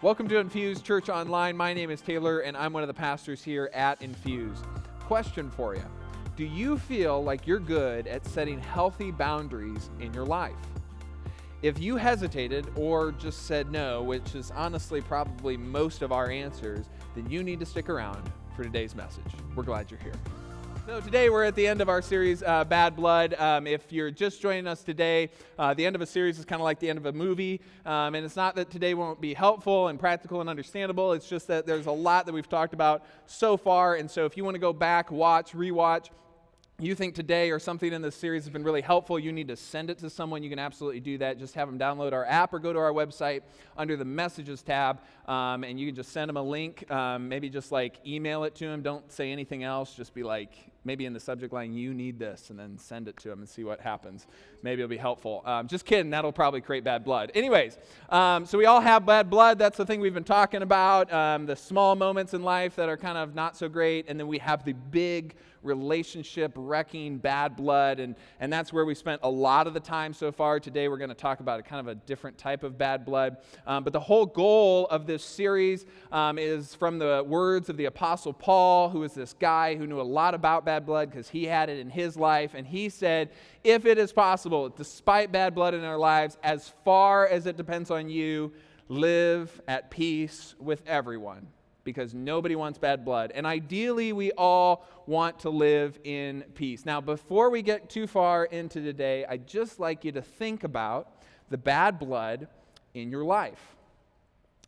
Welcome to Infuse Church Online. My name is Taylor, and I'm one of the pastors here at Infuse. Question for you Do you feel like you're good at setting healthy boundaries in your life? If you hesitated or just said no, which is honestly probably most of our answers, then you need to stick around for today's message. We're glad you're here. So today we're at the end of our series, uh, Bad Blood. Um, if you're just joining us today, uh, the end of a series is kind of like the end of a movie. Um, and it's not that today won't be helpful and practical and understandable. It's just that there's a lot that we've talked about so far. And so if you want to go back, watch, rewatch, you think today or something in this series has been really helpful, you need to send it to someone, you can absolutely do that. Just have them download our app or go to our website under the messages tab, um, and you can just send them a link. Um, maybe just like email it to them. Don't say anything else. Just be like, maybe in the subject line, you need this, and then send it to them and see what happens. Maybe it'll be helpful. Um, just kidding, that'll probably create bad blood. Anyways, um, so we all have bad blood. That's the thing we've been talking about um, the small moments in life that are kind of not so great, and then we have the big relationship wrecking bad blood. And, and that's where we spent a lot of the time so far. Today, we're going to talk about a kind of a different type of bad blood. Um, but the whole goal of this series um, is from the words of the Apostle Paul, who is this guy who knew a lot about bad blood because he had it in his life. And he said, if it is possible, despite bad blood in our lives, as far as it depends on you, live at peace with everyone because nobody wants bad blood. And ideally, we all want to live in peace. Now, before we get too far into today, I'd just like you to think about the bad blood in your life.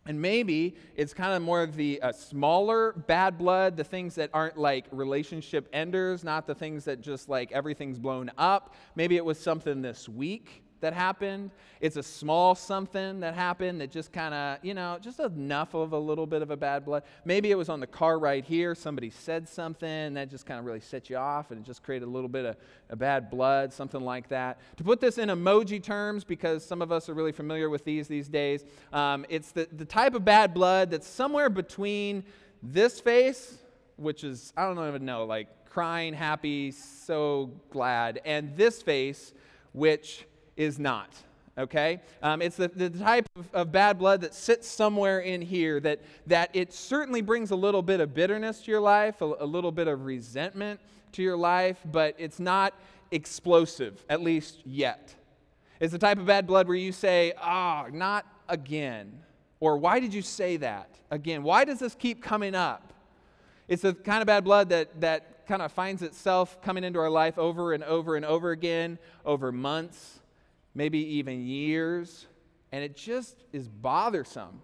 And maybe it's kind of more of the uh, smaller bad blood, the things that aren't like relationship enders, not the things that just like everything's blown up. Maybe it was something this week that happened. It's a small something that happened that just kind of, you know, just enough of a little bit of a bad blood. Maybe it was on the car right here. Somebody said something that just kind of really set you off and it just created a little bit of a bad blood, something like that. To put this in emoji terms, because some of us are really familiar with these these days, um, it's the, the type of bad blood that's somewhere between this face, which is, I don't even know, like crying, happy, so glad, and this face, which is not. Okay? Um, it's the, the type of, of, bad blood that sits somewhere in here that, that it certainly brings a little bit of bitterness to your life, a, a little bit of resentment to your life, but it's not explosive, at least yet. It's the type of bad blood where you say, ah, oh, not again. Or why did you say that again? Why does this keep coming up? It's the kind of bad blood that, that kind of finds itself coming into our life over and over and over again, over months, maybe even years, and it just is bothersome.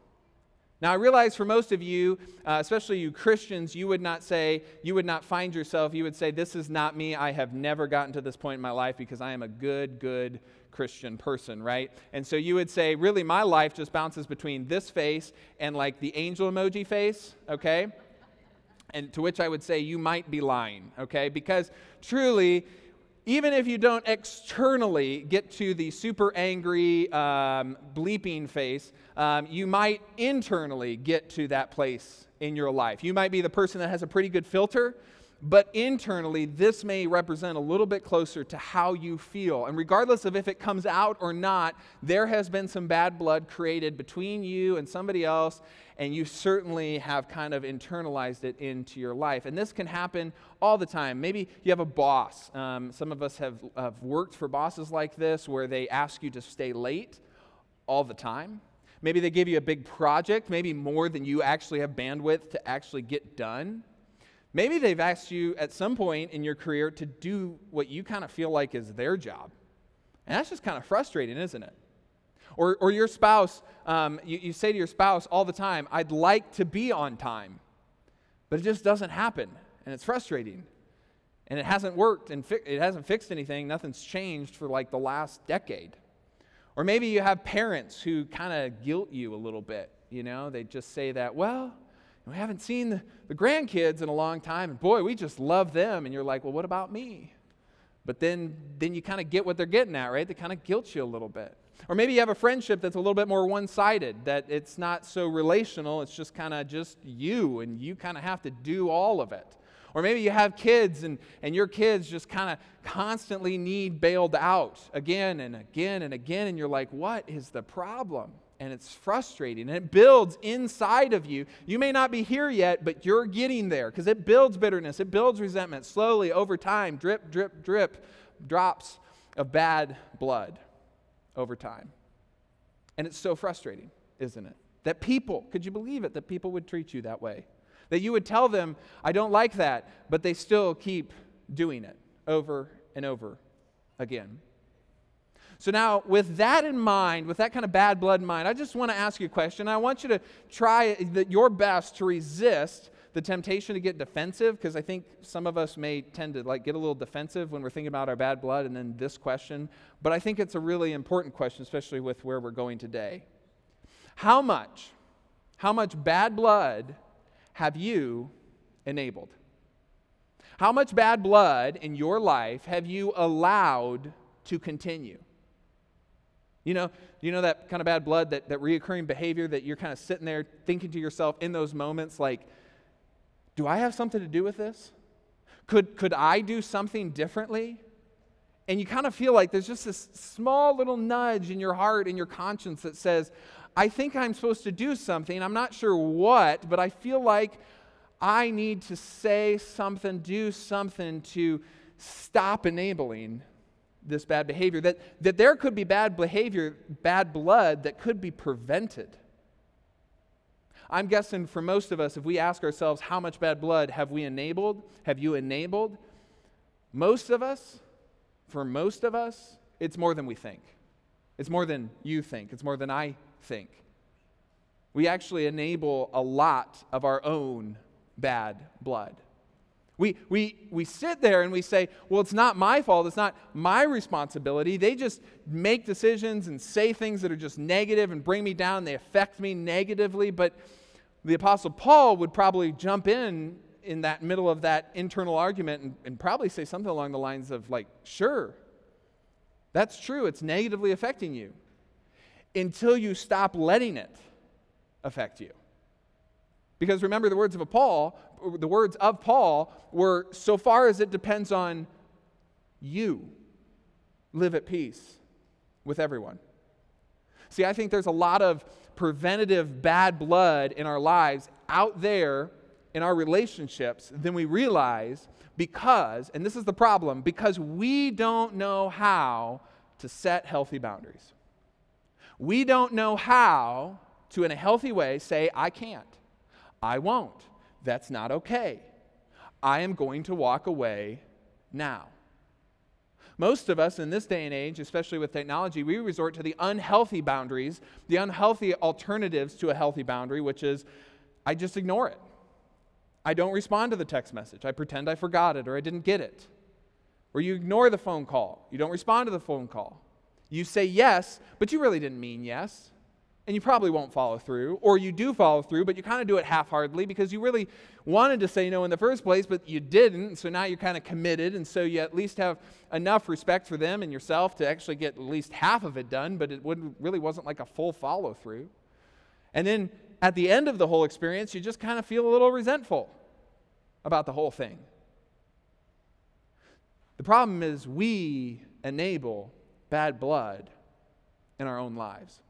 Now, I realize for most of you, uh, especially you Christians, you would not say, you would not find yourself, you would say, This is not me. I have never gotten to this point in my life because I am a good, good Christian person, right? And so you would say, Really, my life just bounces between this face and like the angel emoji face, okay? And to which I would say, You might be lying, okay? Because truly, even if you don't externally get to the super angry, um, bleeping face, um, you might internally get to that place in your life. You might be the person that has a pretty good filter, but internally, this may represent a little bit closer to how you feel. And regardless of if it comes out or not, there has been some bad blood created between you and somebody else, and you certainly have kind of internalized it into your life. And this can happen all the time. Maybe you have a boss. Um, some of us have, have worked for bosses like this where they ask you to stay late all the time. Maybe they give you a big project, maybe more than you actually have bandwidth to actually get done. Maybe they've asked you at some point in your career to do what you kind of feel like is their job. And that's just kind of frustrating, isn't it? Or, or your spouse, um, you, you say to your spouse all the time, I'd like to be on time, but it just doesn't happen. And it's frustrating. And it hasn't worked and fi- it hasn't fixed anything. Nothing's changed for like the last decade. Or maybe you have parents who kind of guilt you a little bit. You know, they just say that, well, we haven't seen the, the grandkids in a long time, and boy, we just love them. And you're like, well, what about me? But then, then you kind of get what they're getting at, right? They kind of guilt you a little bit. Or maybe you have a friendship that's a little bit more one sided, that it's not so relational, it's just kind of just you, and you kind of have to do all of it. Or maybe you have kids, and, and your kids just kind of constantly need bailed out again and again and again, and you're like, what is the problem? And it's frustrating and it builds inside of you. You may not be here yet, but you're getting there because it builds bitterness, it builds resentment slowly over time, drip, drip, drip, drops of bad blood over time. And it's so frustrating, isn't it? That people, could you believe it, that people would treat you that way? That you would tell them, I don't like that, but they still keep doing it over and over again. So, now with that in mind, with that kind of bad blood in mind, I just want to ask you a question. I want you to try your best to resist the temptation to get defensive because I think some of us may tend to like get a little defensive when we're thinking about our bad blood and then this question. But I think it's a really important question, especially with where we're going today. How much, how much bad blood have you enabled? How much bad blood in your life have you allowed to continue? You know, you know that kind of bad blood, that, that reoccurring behavior that you're kind of sitting there thinking to yourself in those moments, like, do I have something to do with this? Could, could I do something differently? And you kind of feel like there's just this small little nudge in your heart and your conscience that says, I think I'm supposed to do something. I'm not sure what, but I feel like I need to say something, do something to stop enabling this bad behavior, that, that there could be bad behavior, bad blood that could be prevented. I'm guessing for most of us, if we ask ourselves, how much bad blood have we enabled? Have you enabled? Most of us, for most of us, it's more than we think. It's more than you think. It's more than I think. We actually enable a lot of our own bad blood. We, we, we sit there and we say, well, it's not my fault. It's not my responsibility. They just make decisions and say things that are just negative and bring me down. They affect me negatively. But the Apostle Paul would probably jump in in that middle of that internal argument and, and probably say something along the lines of, like, sure, that's true. It's negatively affecting you until you stop letting it affect you. Because remember the words of Paul, the words of Paul were so far as it depends on you, live at peace with everyone. See, I think there's a lot of preventative bad blood in our lives out there in our relationships than we realize because, and this is the problem, because we don't know how to set healthy boundaries. We don't know how to, in a healthy way, say, I can't. I won't. That's not okay. I am going to walk away now. Most of us in this day and age, especially with technology, we resort to the unhealthy boundaries, the unhealthy alternatives to a healthy boundary, which is I just ignore it. I don't respond to the text message. I pretend I forgot it or I didn't get it. Or you ignore the phone call. You don't respond to the phone call. You say yes, but you really didn't mean yes and you probably won't follow through, or you do follow through, but you kind of do it half heartedly because you really wanted to say no in the first place, but you didn't. So now you're kind of committed, and so you at least have enough respect for them and yourself to actually get at least half of it done, but it really wasn't like a full follow through. And then at the end of the whole experience, you just kind of feel a little resentful about the whole thing. The problem is we enable bad blood in our own lives.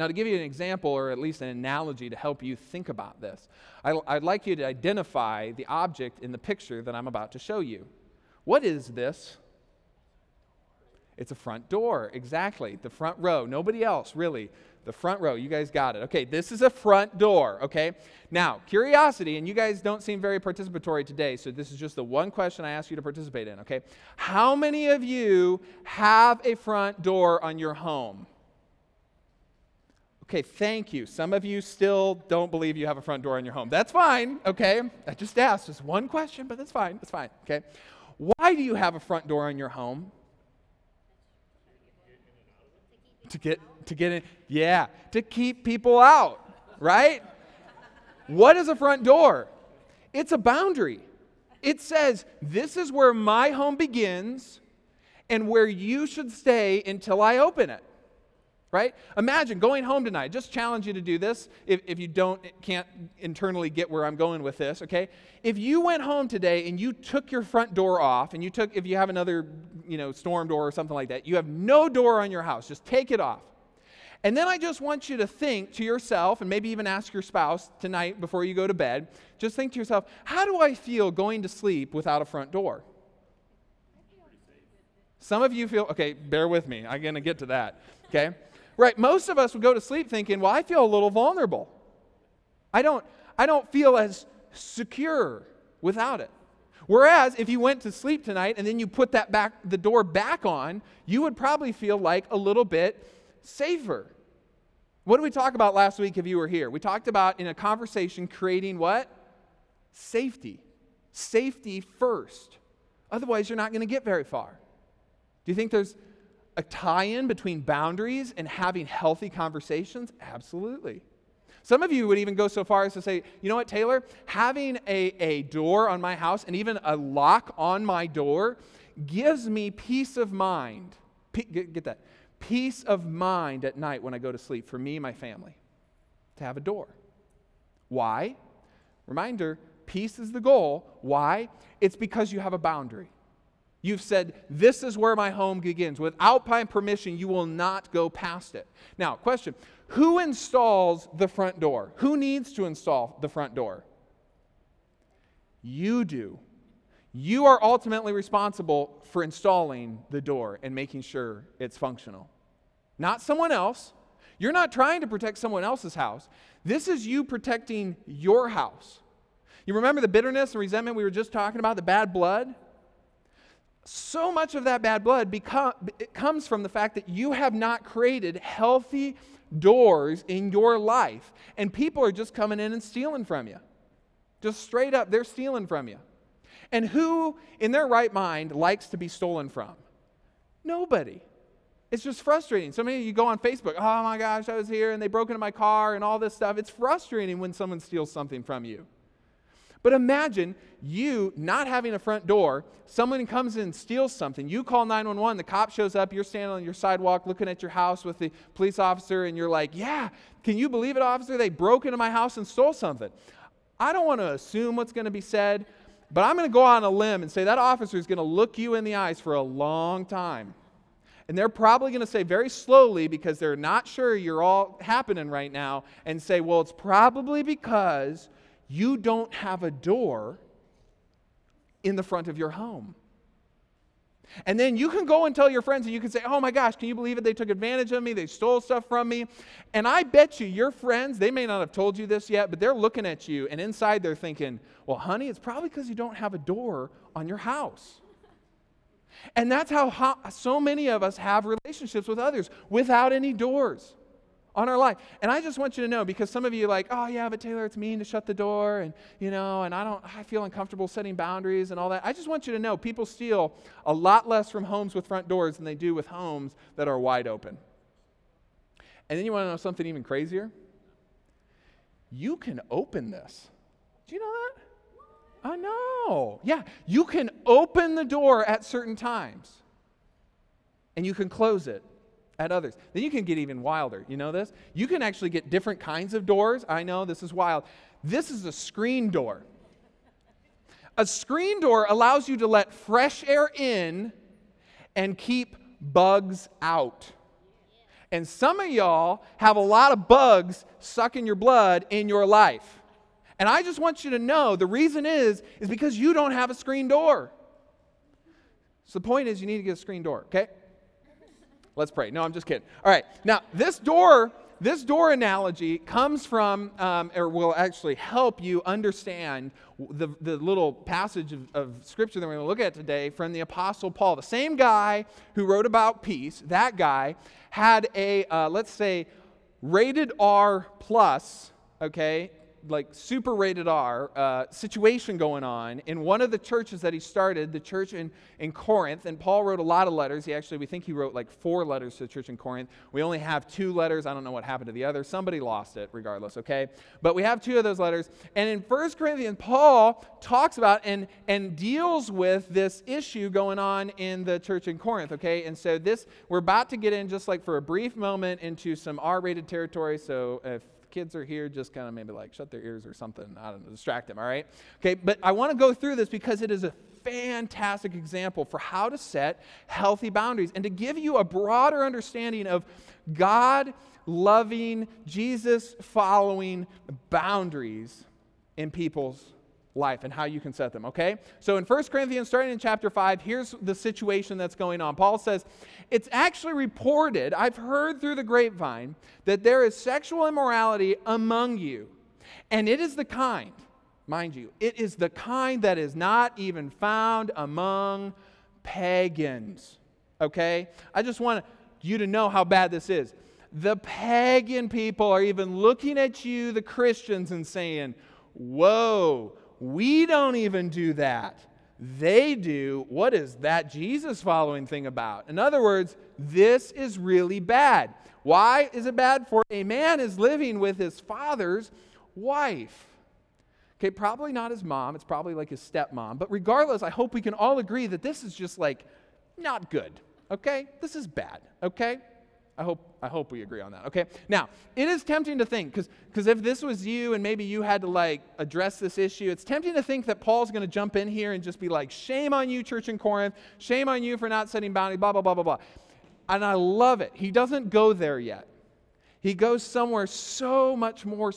Now, to give you an example or at least an analogy to help you think about this, I, would like you to identify the object in the picture that I'm about to show you. What is this? It's a front door, exactly. The front row. Nobody else, really. The front row. You guys got it. Okay, this is a front door, okay? Now, curiosity, and you guys don't seem very participatory today, so this is just the one question I ask you to participate in, okay? How many of you have a front door on your home? Okay, thank you. Some of you still don't believe you have a front door in your home. That's fine, okay? I just asked just one question, but that's fine. That's fine, okay? Why do you have a front door in your home? To get to get in. Yeah, to keep people out, right? what is a front door? It's a boundary. It says, "This is where my home begins and where you should stay until I open it." Right? Imagine going home tonight. Just challenge you to do this if, if you don't can't internally get where I'm going with this, okay? If you went home today and you took your front door off and you took if you have another, you know, storm door or something like that, you have no door on your house. Just take it off. And then I just want you to think to yourself, and maybe even ask your spouse tonight before you go to bed, just think to yourself, how do I feel going to sleep without a front door? Some of you feel, okay, bear with me. I'm going to get to that. Okay? Right, most of us would go to sleep thinking, well, I feel a little vulnerable. I don't, I don't feel as secure without it. Whereas if you went to sleep tonight and then you put that back the door back on, you would probably feel like a little bit safer. What did we talk about last week if you were here? We talked about in a conversation creating what? Safety. Safety first. Otherwise, you're not going to get very far. Do you think there's a tie in between boundaries and having healthy conversations? Absolutely. Some of you would even go so far as to say, you know what, Taylor, having a, a door on my house and even a lock on my door gives me peace of mind. P- get, get that. Peace of mind at night when I go to sleep for me and my family to have a door. Why? Reminder peace is the goal. Why? It's because you have a boundary. You've said, This is where my home begins. Without my permission, you will not go past it. Now, question Who installs the front door? Who needs to install the front door? You do. You are ultimately responsible for installing the door and making sure it's functional. Not someone else. You're not trying to protect someone else's house. This is you protecting your house. You remember the bitterness and resentment we were just talking about, the bad blood? So much of that bad blood become, it comes from the fact that you have not created healthy doors in your life. And people are just coming in and stealing from you. Just straight up, they're stealing from you. And who in their right mind likes to be stolen from? Nobody. It's just frustrating. So many of you go on Facebook, oh my gosh, I was here and they broke into my car and all this stuff. It's frustrating when someone steals something from you. But imagine you not having a front door, someone comes in and steals something. You call 911, the cop shows up, you're standing on your sidewalk looking at your house with the police officer, and you're like, Yeah, can you believe it, officer? They broke into my house and stole something. I don't want to assume what's going to be said, but I'm going to go on a limb and say that officer is going to look you in the eyes for a long time. And they're probably going to say very slowly because they're not sure you're all happening right now and say, Well, it's probably because you don't have a door in the front of your home. And then you can go and tell your friends and you can say, Oh my gosh, can you believe it? They took advantage of me. They stole stuff from me. And I bet you, your friends, they may not have told you this yet, but they're looking at you and inside they're thinking, Well, honey, it's probably because you don't have a door on your house. And that's how, so many of us have relationships with others without any doors on our life. And I just want you to know because some of you like, oh yeah, but Taylor, it's mean to shut the door and you know, and I don't I feel uncomfortable setting boundaries and all that. I just want you to know people steal a lot less from homes with front doors than they do with homes that are wide open. And then you want to know something even crazier? You can open this. Do you know that? I know. Yeah, you can open the door at certain times. And you can close it at others. Then you can get even wilder. You know this? You can actually get different kinds of doors. I know this is wild. This is a screen door. A screen door allows you to let fresh air in and keep bugs out. And some of y'all have a lot of bugs sucking your blood in your life. And I just want you to know the reason is is because you don't have a screen door. So the point is you need to get a screen door, okay? Let's pray. No, I'm just kidding. All right. Now, this door, this door analogy comes from, um, or will actually help you understand the, the little passage of, of scripture that we're going to look at today from the Apostle Paul. The same guy who wrote about peace, that guy had a, uh, let's say, rated R plus, okay, like super rated R uh, situation going on in one of the churches that he started, the church in, in Corinth. And Paul wrote a lot of letters. He actually, we think he wrote like four letters to the church in Corinth. We only have two letters. I don't know what happened to the other. Somebody lost it, regardless, okay? But we have two of those letters. And in First Corinthians, Paul talks about and, and deals with this issue going on in the church in Corinth, okay? And so this, we're about to get in just like for a brief moment into some R rated territory. So kids are here, just kind of maybe like shut their ears or something. I don't know, distract them, all right? Okay, but I want to go through this because it is a fantastic example for how to set healthy boundaries and to give you a broader understanding of God loving, Jesus following boundaries in people's life and how you can set them, okay? So in 1 Corinthians, starting in chapter 5, here's the situation that's going on. Paul says, It's actually reported, I've heard through the grapevine, that there is sexual immorality among you, and it is the kind, mind you, it is the kind that is not even found among pagans, okay? I just want you to know how bad this is. The pagan people are even looking at you, the Christians, and saying, Whoa, we don't even do that. They do. What is that Jesus following thing about? In other words, this is really bad. Why is it bad? For a man is living with his father's wife. Okay, probably not his mom. It's probably like his stepmom. But regardless, I hope we can all agree that this is just like not good. Okay? This is bad. Okay? I hope, I hope we agree on that, okay? Now, it is tempting to think, because if this was you and maybe you had to like address this issue, it's tempting to think that Paul's going to jump in here and just be like, shame on you, church in Corinth, shame on you for not setting boundaries, blah, blah, blah, blah, blah. And I love it. He doesn't go there yet. He goes somewhere so much more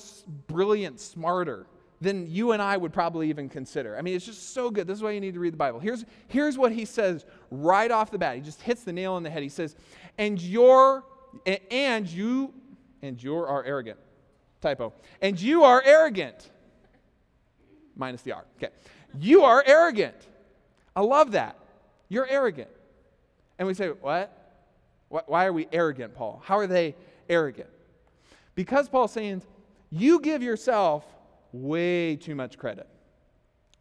brilliant, smarter than you and I would probably even consider. I mean, it's just so good. This is why you need to read the Bible. Here's, here's what he says right off the bat. He just hits the nail on the head. He says, And your and you and you are arrogant. Typo. And you are arrogant. Minus the R. Okay. You are arrogant. I love that. You're arrogant. And we say, what? Why are we arrogant, Paul? How are they arrogant? Because Paul's saying, you give yourself way too much credit.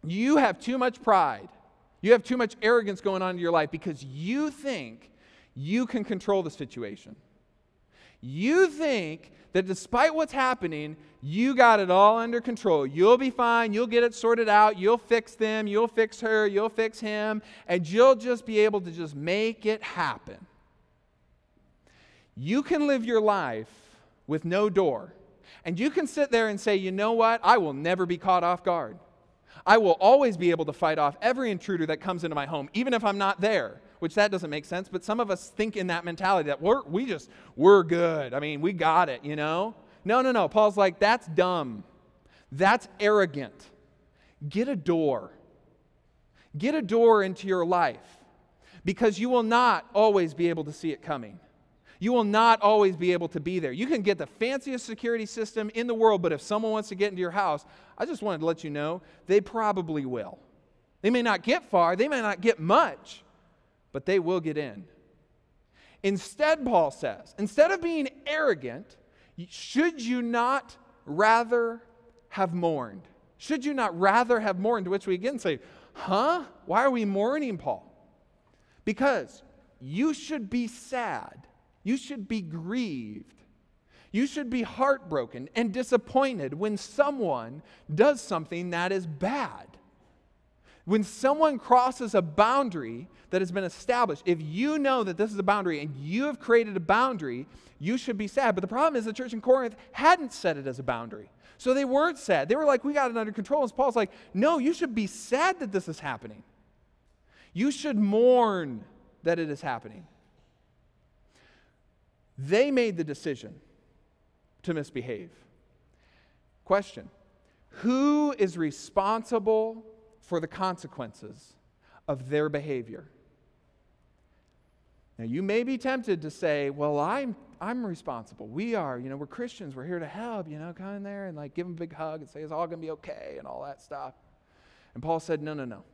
You have too much pride. You have too much arrogance going on in your life because you think you can control the situation. You think that despite what's happening, you got it all under control. You'll be fine. You'll get it sorted out. You'll fix them. You'll fix her. You'll fix him. And you'll just be able to just make it happen. You can live your life with no door. And you can sit there and say, you know what? I will never be caught off guard. I will always be able to fight off every intruder that comes into my home, even if I'm not there which that doesn't make sense, but some of us think in that mentality that we're, we just, we're good. I mean, we got it, you know? No, no, no. Paul's like, that's dumb. That's arrogant. Get a door. Get a door into your life because you will not always be able to see it coming. You will not always be able to be there. You can get the fanciest security system in the world, but if someone wants to get into your house, I just wanted to let you know they probably will. They may not get far, they may not get much, but they will get in. Instead, Paul says, instead of being arrogant, should you not rather have mourned? Should you not rather have mourned? To which we again say, huh? Why are we mourning, Paul? Because you should be sad. You should be grieved. You should be heartbroken and disappointed when someone does something that is bad. When someone crosses a boundary that has been established, if you know that this is a boundary and you have created a boundary, you should be sad. But the problem is the church in Corinth hadn't set it as a boundary. So they weren't sad. They were like, we got it under control. And Paul's like, no, you should be sad that this is happening. You should mourn that it is happening. They made the decision to misbehave. Question Who is responsible for the consequences of their behavior. Now, you may be tempted to say, well, I'm, I'm responsible. We are, you know, we're Christians. We're here to help, you know, come in there and like give them a big hug and say it's all going to be okay and all that stuff. And Paul said, no, no, no.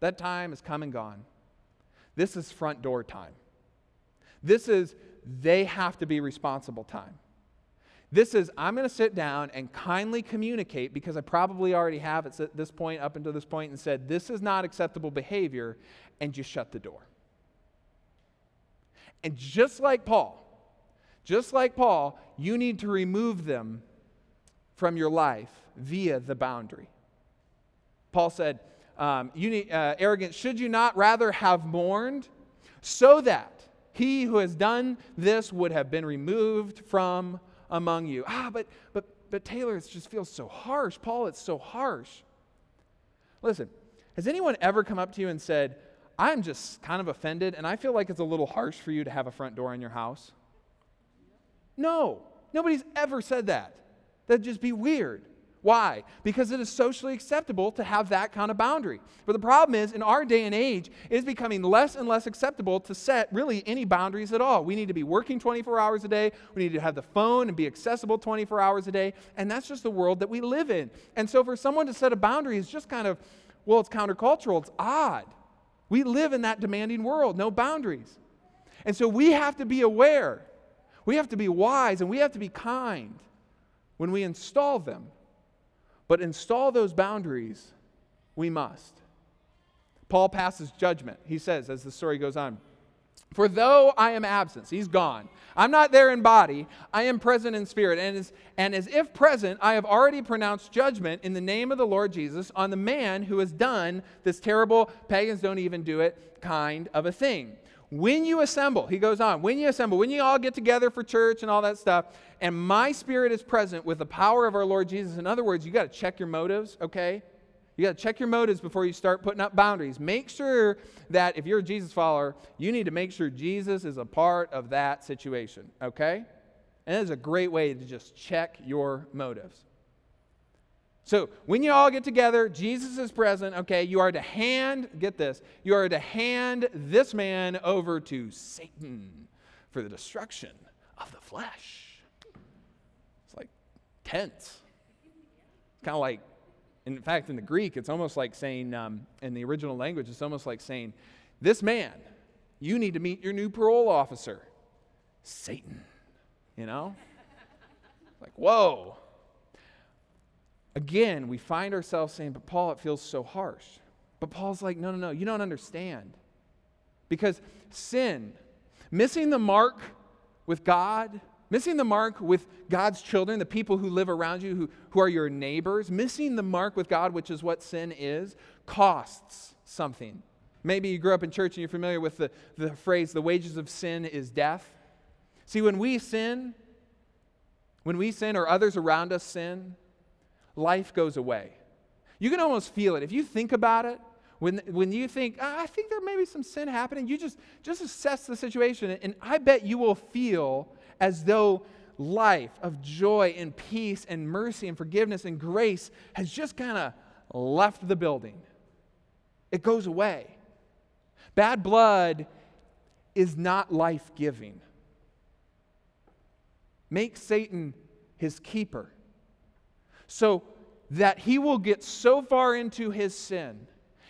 That time is come and gone. This is front door time. This is they have to be responsible time. This is, I'm going to sit down and kindly communicate because I probably already have at this point, up until this point, and said, This is not acceptable behavior, and you shut the door. And just like Paul, just like Paul, you need to remove them from your life via the boundary. Paul said, um, you need, uh, arrogant, should you not rather have mourned so that he who has done this would have been removed from among you. Ah, but, but, but Taylor, it just feels so harsh. Paul, it's so harsh. Listen, has anyone ever come up to you and said, I'm just kind of offended and I feel like it's a little harsh for you to have a front door in your house? No. Nobody's ever said that. That'd just be weird. Why? Because it is socially acceptable to have that kind of boundary. But the problem is, in our day and age, it is becoming less and less acceptable to set really any boundaries at all. We need to be working 24 hours a day. We need to have the phone and be accessible 24 hours a day. And that's just the world that we live in. And so for someone to set a boundary is just kind of, well, it's countercultural. It's odd. We live in that demanding world, no boundaries. And so we have to be aware. We have to be wise and we have to be kind when we install them. But install those boundaries, we must. Paul passes judgment. He says, as the story goes on, For though I am absent, he's gone. I'm not there in body, I am present in spirit. And as, and as if present, I have already pronounced judgment in the name of the Lord Jesus on the man who has done this terrible, pagans don't even do it kind of a thing when you assemble, he goes on, when you assemble, when you all get together for church and all that stuff, and my spirit is present with the power of our Lord Jesus. In other words, you got to check your motives, okay? You got to check your motives before you start putting up boundaries. Make sure that if you're a Jesus follower, you need to make sure Jesus is a part of that situation, okay? And it is a great way to just check your motives. So when you all get together, Jesus is present, okay? You are to hand, get this, you are to hand this man over to Satan for the destruction of the flesh. It's like tense. It's kind of like, in fact, in the Greek, it's almost like saying, um, in the original language, it's almost like saying, this man, you need to meet your new parole officer, Satan. You know? Like, whoa again, we find ourselves saying, But Paul, it feels so harsh. But Paul's like, No, no, no, you don't understand. Because sin, missing the mark with God, missing the mark with God's children, the people who live around you, who, who are your neighbors, missing the mark with God, which is what sin is, costs something. Maybe you grew up in church and you're familiar with the, the phrase, the wages of sin is death. See, when we sin, when we sin or others around us sin, life goes away. You can almost feel it. If you think about it, when, when you think, I think there may be some sin happening, you just, just assess the situation. And I bet you will feel as though life of joy and peace and mercy and forgiveness and grace has just kind of left the building. It goes away. Bad blood is not life giving. Make Satan his keeper so that he will get so far into his sin,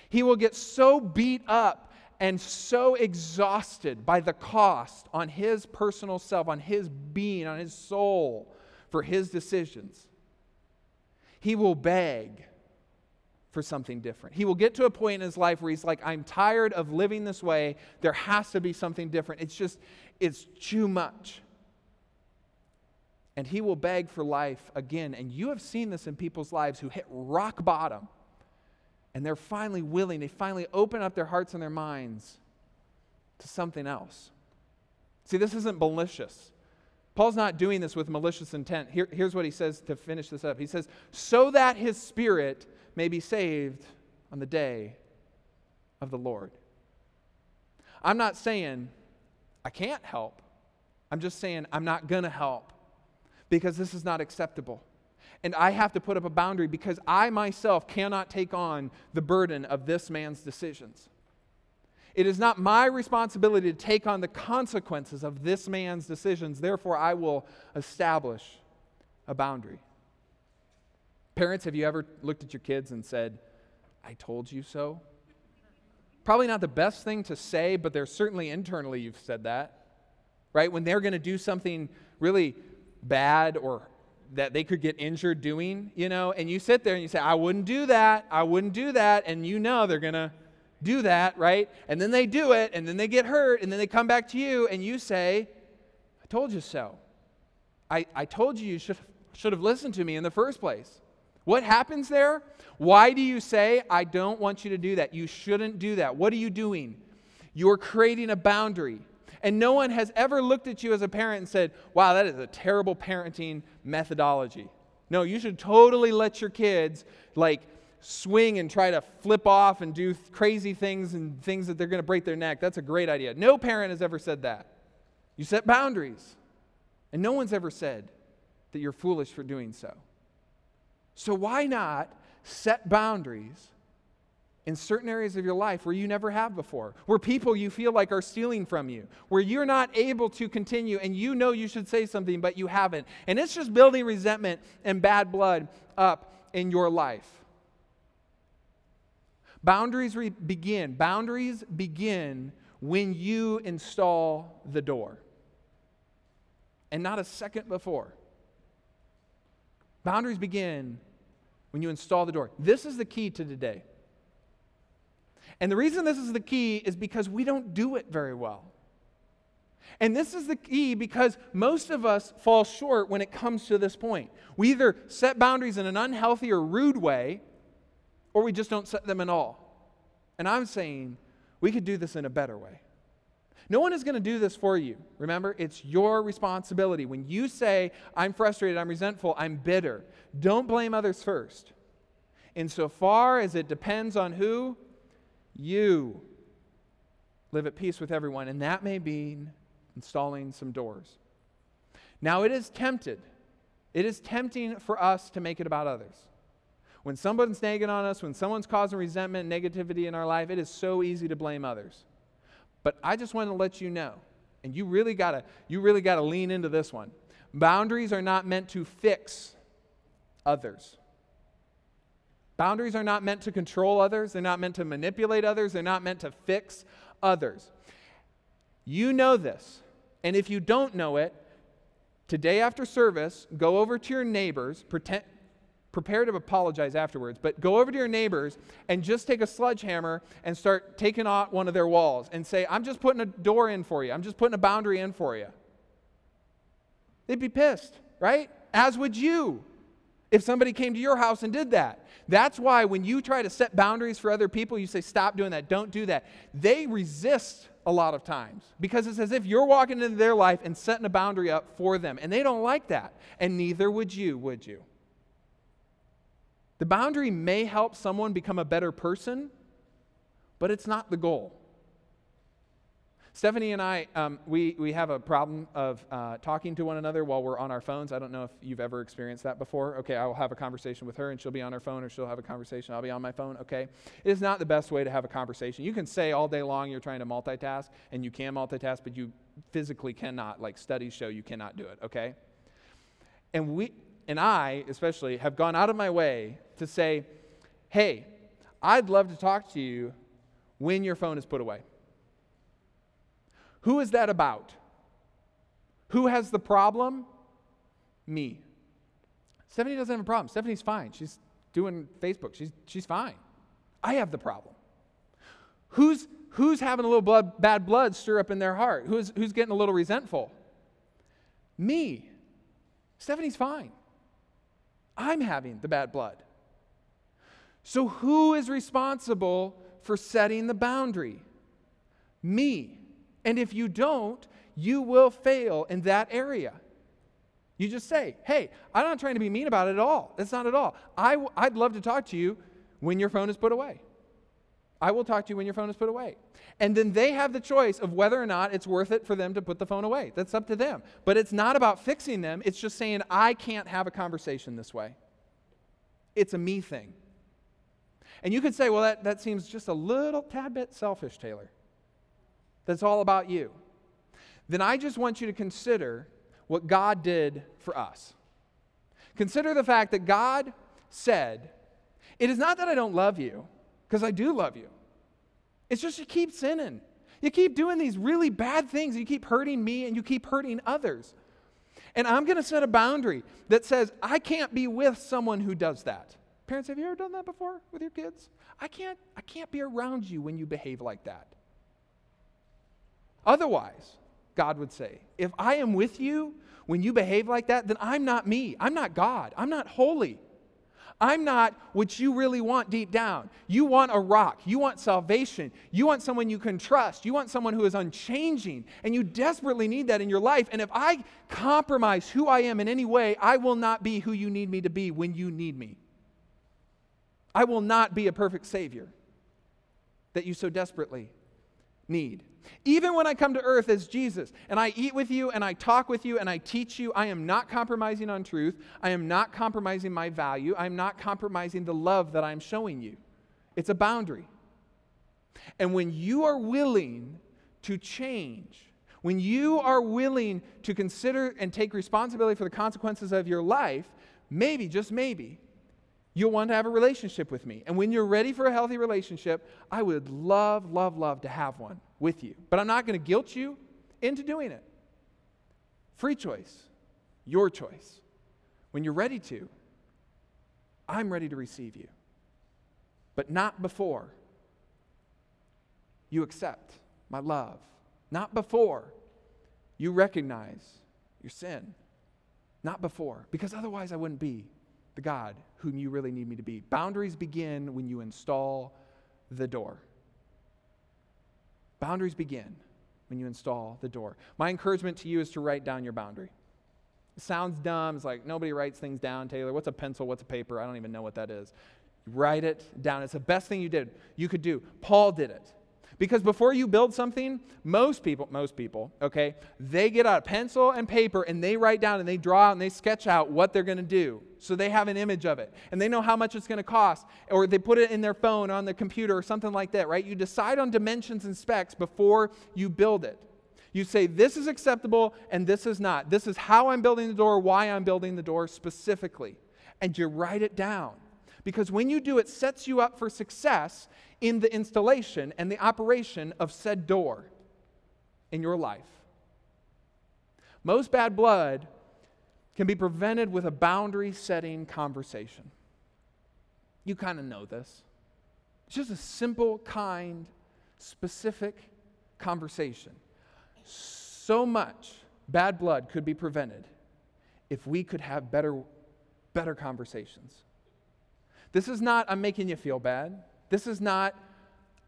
he will get so beat up and so exhausted by the cost on his personal self, on his being, on his soul for his decisions. He will beg for something different. He will get to a point in his life where he's like, I'm tired of living this way. There has to be something different. It's just, it's too much and he will beg for life again. And you have seen this in people's lives who hit rock bottom and they're finally willing, they finally open up their hearts and their minds to something else. See, this isn't malicious. Paul's not doing this with malicious intent. Here, here's what he says to finish this up He says, So that his spirit may be saved on the day of the Lord. I'm not saying I can't help, I'm just saying I'm not going to help because this is not acceptable. And I have to put up a boundary because I myself cannot take on the burden of this man's decisions. It is not my responsibility to take on the consequences of this man's decisions. Therefore, I will establish a boundary. Parents, have you ever looked at your kids and said, I told you so? Probably not the best thing to say, but there's certainly internally you've said that, right? When they're going to do something really bad or that they could get injured doing, you know, and you sit there and you say, I wouldn't do that, I wouldn't do that, and you know they're going to do that, right? And then they do it, and then they get hurt, and then they come back to you, and you say, I told you so. I, I told you you should, should have listened to me in the first place. What happens there? Why do you say, I don't want you to do that? You shouldn't do that. What are you doing? You're creating a boundary. And no one has ever looked at you as a parent and said, wow, that is a terrible parenting methodology. No, you should totally let your kids like swing and try to flip off and do crazy things and things that they're going to break their neck. That's a great idea. No parent has ever said that. You set boundaries. And no one's ever said, that you're foolish for doing so. So, why not set boundaries in certain areas of your life where you never have before, where people you feel like are stealing from you, where you're not able to continue and you know you should say something, but you haven't. And it's just building resentment and bad blood up in your life. Boundaries re- begin. Boundaries begin when you install the door, and not a second before. Boundaries begin when you install the door. This is the key to today. And the reason this is the key is because we don't do it very well. And this is the key because most of us fall short when it comes to this point. We either set boundaries in an unhealthy or rude way, or we just don't set them at all. And I'm saying we could do this in a better way. No one is going to do this for you. Remember, it's your responsibility. When you say, I'm frustrated, I'm resentful, I'm bitter, don't blame others first. Insofar as it depends on who? You live at peace with everyone, and that may mean installing some doors. Now, it is tempted. It is tempting for us to make it about others. When someone's nagging on us, when someone's causing resentment and negativity in our life, it is so easy to blame others. But I just want to let you know, and you really gotta, you really gotta lean into this one. Boundaries are not meant to fix others. Boundaries are not meant to control others, they're not meant to manipulate others, they're not meant to fix others. You know this. And if you don't know it, today after service, go over to your neighbors, pretend, prepare to apologize afterwards, but go over to your neighbors and just take a sledgehammer and start taking out one of their walls and say, I'm just putting a door in for you, I'm just putting a boundary in for you. They'd be pissed, right? As would you if somebody came to your house and did that. That's why when you try to set boundaries for other people, you say, stop doing that, don't do that. They resist a lot of times because it's as if you're walking into their life and setting a boundary up for them. And they don't like that. And neither would you, would you? The boundary may help someone become a better person, but it's not the goal. Stephanie and I, um, we, we have a problem of uh, talking to one another while we're on our phones. I don't know if you've ever experienced that before. Okay, I will have a conversation with her and she'll be on her phone, or she'll have a conversation, I'll be on my phone. Okay. It is not the best way to have a conversation. You can say all day long you're trying to multitask, and you can multitask, but you physically cannot. Like studies show you cannot do it. Okay. And we, and I especially, have gone out of my way to say, hey, I'd love to talk to you when your phone is put away. Who is that about? Who has the problem? Me. Stephanie doesn't have a problem. Stephanie's fine. She's doing Facebook. She's, she's fine. I have the problem. Who's, who's having a little blood, bad blood stir up in their heart? Who's, who's getting a little resentful? Me. Stephanie's fine. I'm having the bad blood. So, who is responsible for setting the boundary? Me. And if you don't, you will fail in that area. You just say, hey, I'm not trying to be mean about it at all. That's not at all. i w- I'd love to talk to you when your phone is put away. I will talk to you when your phone is put away. And then they have the choice of whether or not it's worth it for them to put the phone away. That's up to them. But it's not about fixing them, it's just saying, I can't have a conversation this way. It's a me thing. And you could say, well, that, that seems just a little tad bit selfish, Taylor that's all about you, then I just want you to consider what God did for us. Consider the fact that God said, It is not that I don't love you, because I do love you. It's just you keep sinning. You keep doing these really bad things. You keep hurting me and you keep hurting others. And I'm going to set a boundary that says, I can't be with someone who does that. Parents, have you ever done that before with your kids? I can't, I can't be around you when you behave like that. Otherwise, God would say, if I am with you when you behave like that, then I'm not me. I'm not God. I'm not holy. I'm not what you really want deep down. You want a rock. You want salvation. You want someone you can trust. You want someone who is unchanging. And you desperately need that in your life. And if I compromise who I am in any way, I will not be who you need me to be when you need me. I will not be a perfect Savior that you so desperately need. Even when I come to earth as Jesus and I eat with you and I talk with you and I teach you, I am not compromising on truth. I am not compromising my value. I am not compromising the love that I'm showing you. It's a boundary. And when you are willing to change, when you are willing to consider and take responsibility for the consequences of your life, maybe, just maybe, you'll want to have a relationship with me. And when you're ready for a healthy relationship, I would love, love, love to have one with you. But I'm not going to guilt you into doing it. Free choice, your choice. When you're ready to, I'm ready to receive you. But not before you accept my love. Not before you recognize your sin. Not before, because otherwise I wouldn't be the God whom you really need me to be. Boundaries begin when you install the door. Boundaries begin when you install the door. My encouragement to you is to write down your boundary. It sounds dumb. It's like nobody writes things down, Taylor. What's a pencil? What's a paper? I don't even know what that is. Write it down. It's the best thing you did. You could do. Paul did it. Because before you build something, most people, most people, okay, they get out a pencil and paper and they write down and they draw out and they sketch out what they're going to do. So they have an image of it and they know how much it's going to cost. Or they put it in their phone on their computer or something like that, right? You decide on dimensions and specs before you build it. You say, this is acceptable and this is not. This is how I'm building the door, why I'm building the door specifically. And you write it down. Because when you do, it sets you up for success in the installation and the operation of said door in your life. Most bad blood can be prevented with a boundary setting conversation. You kind of know this. It's just a simple, kind, specific conversation. So much bad blood could be prevented if we could have better, better conversations. This is not, I'm making you feel bad. This is not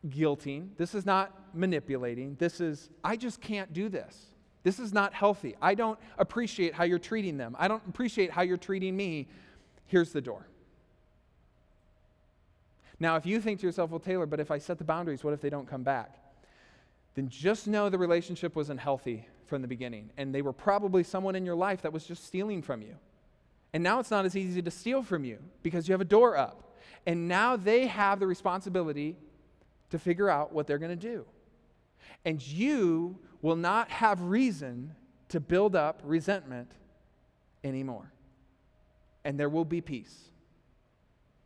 guilting. This is not manipulating. This is, I just can't do this. This is not healthy. I don't appreciate how you're treating them. I don't appreciate how you're treating me. Here's the door. Now, if you think to yourself, well, Taylor, but if I set the boundaries, what if they don't come back? Then just know the relationship wasn't healthy from the beginning. And they were probably someone in your life that was just stealing from you. And now it's not as easy to steal from you because you have a door up. And now they have the responsibility to figure out what they're going to do. And you will not have reason to build up resentment anymore. And there will be peace.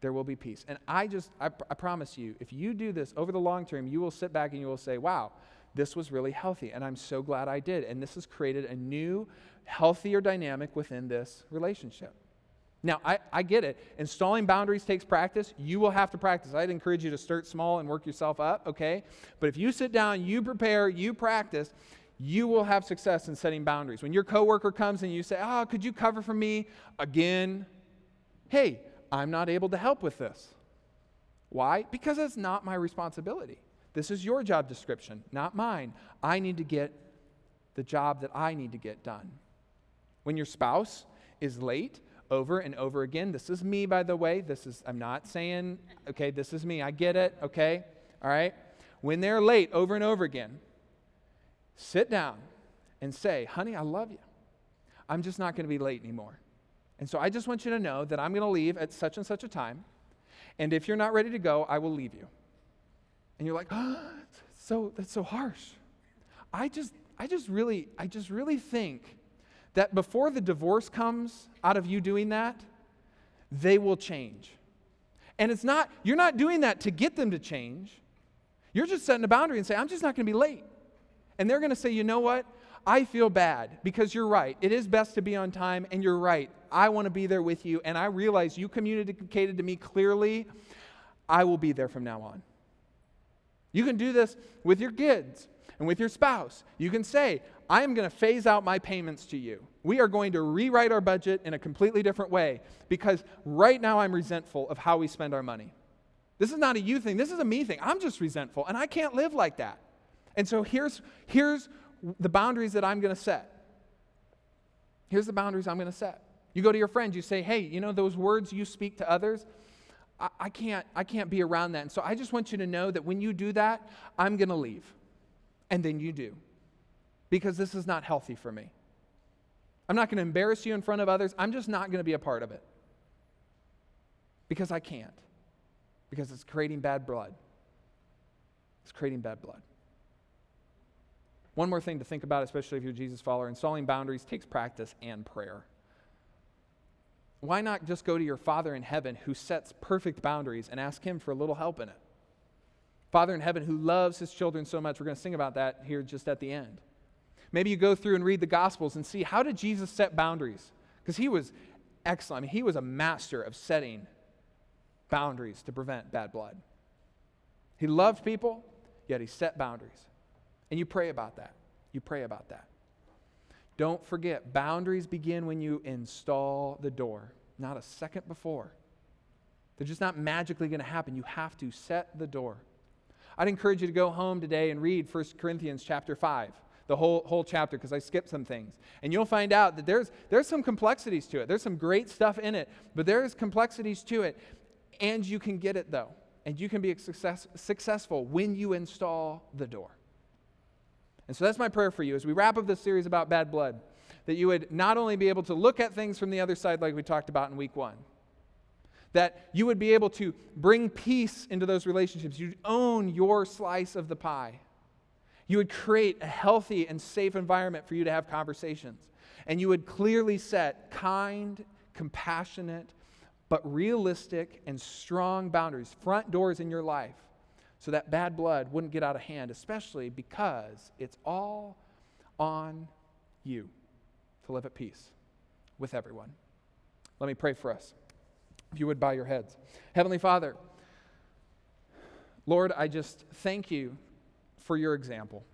There will be peace. And I just, I, I promise you, if you do this over the long term, you will sit back and you will say, wow, this was really healthy. And I'm so glad I did. And this has created a new, healthier dynamic within this relationship. Now, I, I get it. Installing boundaries takes practice. You will have to practice. I'd encourage you to start small and work yourself up, okay? But if you sit down, you prepare, you practice, you will have success in setting boundaries. When your coworker comes and you say, Oh, could you cover for me again? Hey, I'm not able to help with this. Why? Because it's not my responsibility. This is your job description, not mine. I need to get the job that I need to get done. When your spouse is late, over and over again. This is me, by the way. This is, I'm not saying, okay, this is me. I get it, okay? All right? When they're late over and over again, sit down and say, honey, I love you. I'm just not going to be late anymore. And so I just want you to know that I'm going to leave at such and such a time. And if you're not ready to go, I will leave you. And you're like, oh, so that's so harsh. I just, I just really, I just really think that before the divorce comes out of you doing that, they will change. And it's not, you're not doing that to get them to change. You're just setting a boundary and say, I'm just not going to be late. And they're going to say, you know what? I feel bad because you're right. It is best to be on time, and you're right. I want to be there with you, and I realize you communicated to me clearly. I will be there from now on. You can do this with your kids and with your spouse. You can say, I am going to phase out my payments to you. We are going to rewrite our budget in a completely different way because right now I'm resentful of how we spend our money. This is not a you thing, this is a me thing. I'm just resentful and I can't live like that. And so here's, here's the boundaries that I'm going to set. Here's the boundaries I'm going to set. You go to your friends, you say, hey, you know those words you speak to others? I, I can't, I can't be around that. And so I just want you to know that when you do that, I'm going to leave. And then you do. Because this is not healthy for me. I'm not going to embarrass you in front of others. I'm just not going to be a part of it. Because I can't. Because it's creating bad blood. It's creating bad blood. One more thing to think about, especially if you're a Jesus follower installing boundaries takes practice and prayer. Why not just go to your Father in heaven who sets perfect boundaries and ask Him for a little help in it? Father in heaven who loves His children so much. We're going to sing about that here just at the end. Maybe you go through and read the Gospels and see how did Jesus set boundaries? Because He was excellent. I mean, He was a master of setting boundaries to prevent bad blood. He loved people, yet He set boundaries. And you pray about that. You pray about that. Don't forget, boundaries begin when you install the door, not a second before. They're just not magically going to happen. You have to set the door. I'd encourage you to go home today and read 1 Corinthians chapter 5, the whole, whole chapter, because I skipped some things. And you'll find out that there's, there's some complexities to it. There's some great stuff in it, but there's complexities to it. And you can get it, though. And you can be success, successful when you install the door. And so that's my prayer for you as we wrap up this series about bad blood, that you would not only be able to look at things from the other side like we talked about in week one, that you would be able to bring peace into those relationships. You'd own your slice of the pie. You would create a healthy and safe environment for you to have conversations. And you would clearly set kind, compassionate, but realistic and strong boundaries, front doors in your life so that bad blood wouldn't get out of hand, especially because it's all on you to live at peace with everyone. Let me pray for us. If you would bow your heads. Heavenly Father, Lord, I just thank you for your example.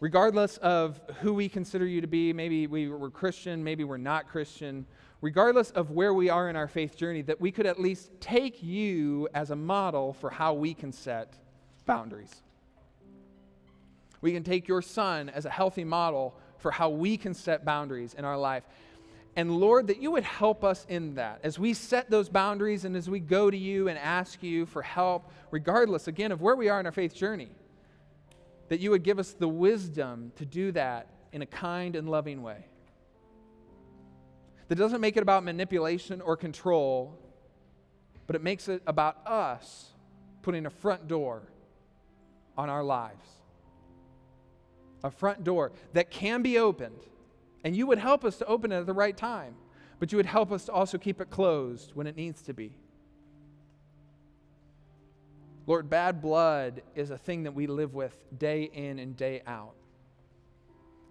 Regardless of who we consider you to be, maybe we were Christian, maybe we're not Christian, regardless of where we are in our faith journey, that we could at least take you as a model for how we can set boundaries. We can take your son as a healthy model for how we can set boundaries in our life. And Lord, that you would help us in that as we set those boundaries and as we go to you and ask you for help, regardless, again, of where we are in our faith journey, that you would give us the wisdom to do that in a kind and loving way that doesn't make it about manipulation or control, but it makes it about us putting a front door on our lives. A front door that can be opened. And you would help us to open it at the right time, but you would help us to also keep it closed when it needs to be. Lord, bad blood is a thing that we live with day in and day out.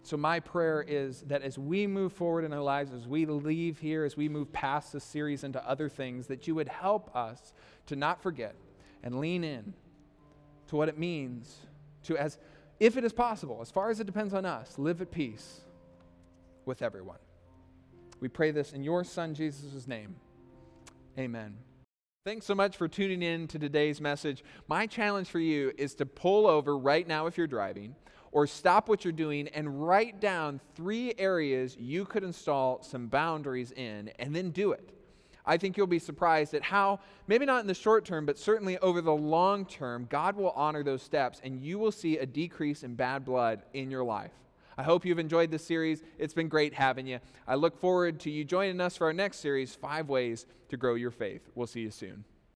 So, my prayer is that as we move forward in our lives, as we leave here, as we move past this series into other things, that you would help us to not forget and lean in to what it means to, as if it is possible, as far as it depends on us, live at peace with everyone. We pray this in your Son, Jesus' name. Amen. Thanks so much for tuning in to today's message. My challenge for you is to pull over right now if you're driving or stop what you're doing and write down three areas you could install some boundaries in and then do it. I think you'll be surprised at how, maybe not in the short term, but certainly over the long term, God will honor those steps and you will see a decrease in bad blood in your life. I hope you've enjoyed this series. It's been great having you. I look forward to you joining us for our next series Five Ways to Grow Your Faith. We'll see you soon.